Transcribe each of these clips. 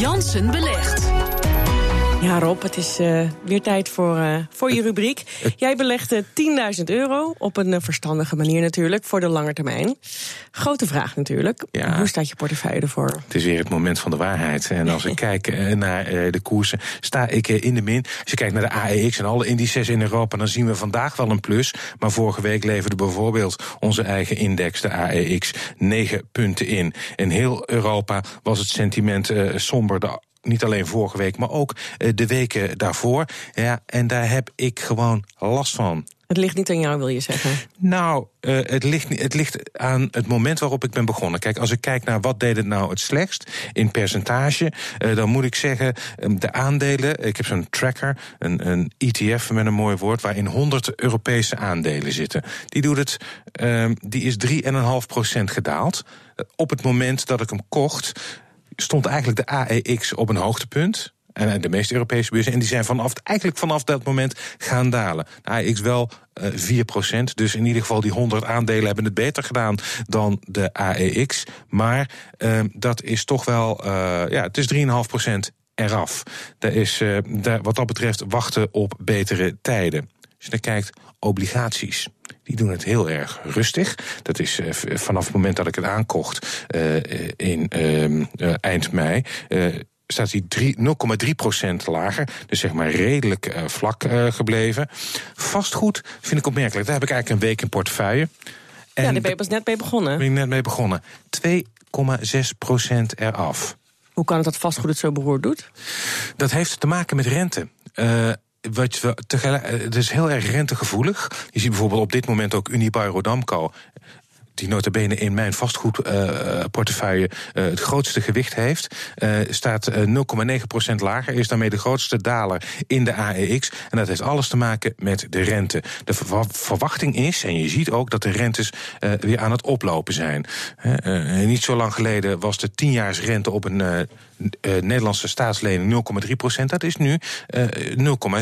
Jansen belegt. Ja, Rob, het is uh, weer tijd voor, uh, voor je rubriek. Jij belegt 10.000 euro, op een uh, verstandige manier natuurlijk, voor de lange termijn. Grote vraag natuurlijk. Ja. Hoe staat je portefeuille ervoor? Het is weer het moment van de waarheid. En als ik kijk naar de koersen, sta ik in de min. Als je kijkt naar de AEX en alle indices in Europa, dan zien we vandaag wel een plus. Maar vorige week leverde bijvoorbeeld onze eigen index, de AEX, 9 punten in. In heel Europa was het sentiment somber. De niet alleen vorige week, maar ook eh, de weken daarvoor. Ja, en daar heb ik gewoon last van. Het ligt niet aan jou, wil je zeggen? Nou, uh, het, ligt, het ligt aan het moment waarop ik ben begonnen. Kijk, als ik kijk naar wat deed het nou het slechtst in percentage, uh, dan moet ik zeggen, um, de aandelen. Ik heb zo'n tracker, een, een ETF met een mooi woord, waarin 100 Europese aandelen zitten. Die doet het, uh, die is 3,5% gedaald. Op het moment dat ik hem kocht stond eigenlijk de AEX op een hoogtepunt. En de meeste Europese beurzen. En die zijn vanaf, eigenlijk vanaf dat moment gaan dalen. De AEX wel uh, 4%. Dus in ieder geval die 100 aandelen hebben het beter gedaan dan de AEX. Maar uh, dat is toch wel, uh, ja, het is 3,5% eraf. Daar is daar, wat dat betreft wachten op betere tijden. Als je dan kijkt, obligaties. Die doen het heel erg rustig. Dat is uh, vanaf het moment dat ik het aankocht uh, in uh, eind mei staat hij 0,3% lager. Dus zeg maar redelijk vlak gebleven. Vastgoed vind ik opmerkelijk. Daar heb ik eigenlijk een week in portefeuille. En ja, daar ben je pas net mee begonnen. Ben ik net mee begonnen. 2,6% eraf. Hoe kan het dat vastgoed het zo beroerd doet? Dat heeft te maken met rente. Uh, wat we tegelijk, het is heel erg rentegevoelig. Je ziet bijvoorbeeld op dit moment ook Unibail Rodamco die notabene in mijn vastgoedportefeuille uh, uh, het grootste gewicht heeft, uh, staat 0,9% lager, is daarmee de grootste daler in de AEX. En dat heeft alles te maken met de rente. De verwachting is, en je ziet ook dat de rentes weer aan het oplopen zijn. niet zo lang geleden was de 10-jaarsrente op een uh, Nederlandse staatslening 0,3 procent. Dat is nu uh,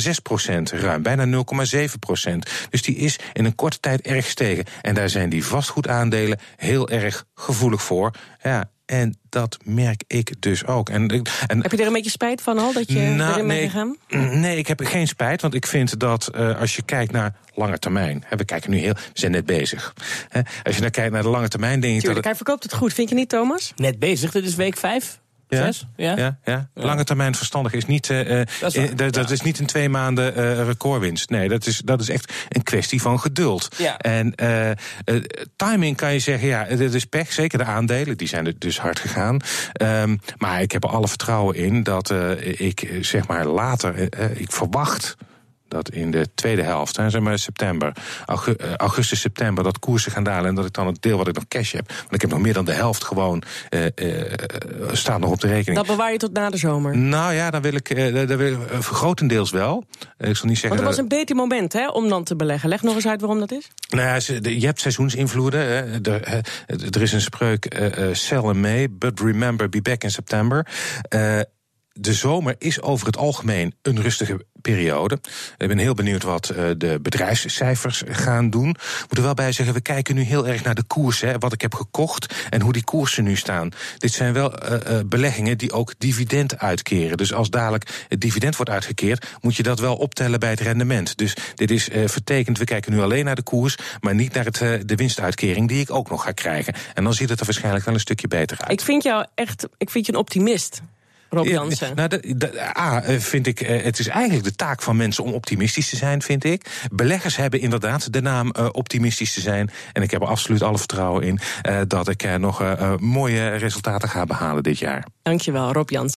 0,6 procent, ruim bijna 0,7 procent. Dus die is in een korte tijd erg gestegen. En daar zijn die vastgoedaandelen heel erg gevoelig voor. Ja, en dat merk ik dus ook. En, en, heb je er een beetje spijt van al, dat je nou, erin nee, gegaan? Nee, ik heb geen spijt, want ik vind dat uh, als je kijkt naar lange termijn... Hè, we kijken nu heel, we zijn net bezig. Hè, als je naar kijkt naar de lange termijn, denk je Tuurlijk, dat... hij verkoopt het goed, vind je niet, Thomas? Net bezig, dit is week vijf. Ja? Zes? Ja? Ja, ja. Lange termijn verstandig is niet, uh, dat, is waar, dat, is niet een twee maanden uh, recordwinst. Nee, dat is, dat is echt een kwestie van geduld. En uh, timing kan je zeggen, ja, dat is pech. Zeker de aandelen, die zijn dus hard gegaan. Um, maar ik heb er alle vertrouwen in dat ik zeg maar later, ik verwacht dat in de tweede helft, hè, zeg maar september, augustus, september, dat koersen gaan dalen en dat ik dan het deel wat ik nog cash heb, want ik heb nog meer dan de helft gewoon uh, uh, staat nog op de rekening. Dat bewaar je tot na de zomer? Nou ja, dan wil ik, uh, dan wil grotendeels wel. ik zal niet zeggen. Want het was een beter moment hè, om dan te beleggen. Leg nog eens uit waarom dat is. Nou ja, je hebt seizoensinvloeden. Hè. Er, er is een spreuk: sell in May, but remember, be back in September de zomer is over het algemeen een rustige periode. Ik ben heel benieuwd wat uh, de bedrijfscijfers gaan doen. Moet er wel bij zeggen, we kijken nu heel erg naar de koersen. wat ik heb gekocht en hoe die koersen nu staan. Dit zijn wel uh, uh, beleggingen die ook dividend uitkeren. Dus als dadelijk het dividend wordt uitgekeerd, moet je dat wel optellen bij het rendement. Dus dit is vertekend, we kijken nu alleen naar de koers, maar niet naar het, de winstuitkering die ik ook nog ga krijgen. En dan ziet het er waarschijnlijk wel een stukje beter uit. Ik vind jou echt, ik vind je een optimist. Rob Jansen. Ja, nou, A, eh, vind ik, eh, het is eigenlijk de taak van mensen om optimistisch te zijn, vind ik. Beleggers hebben inderdaad de naam uh, optimistisch te zijn. En ik heb er absoluut alle vertrouwen in uh, dat ik uh, nog mooie resultaten ga behalen dit jaar. Dankjewel, Rob Jansen.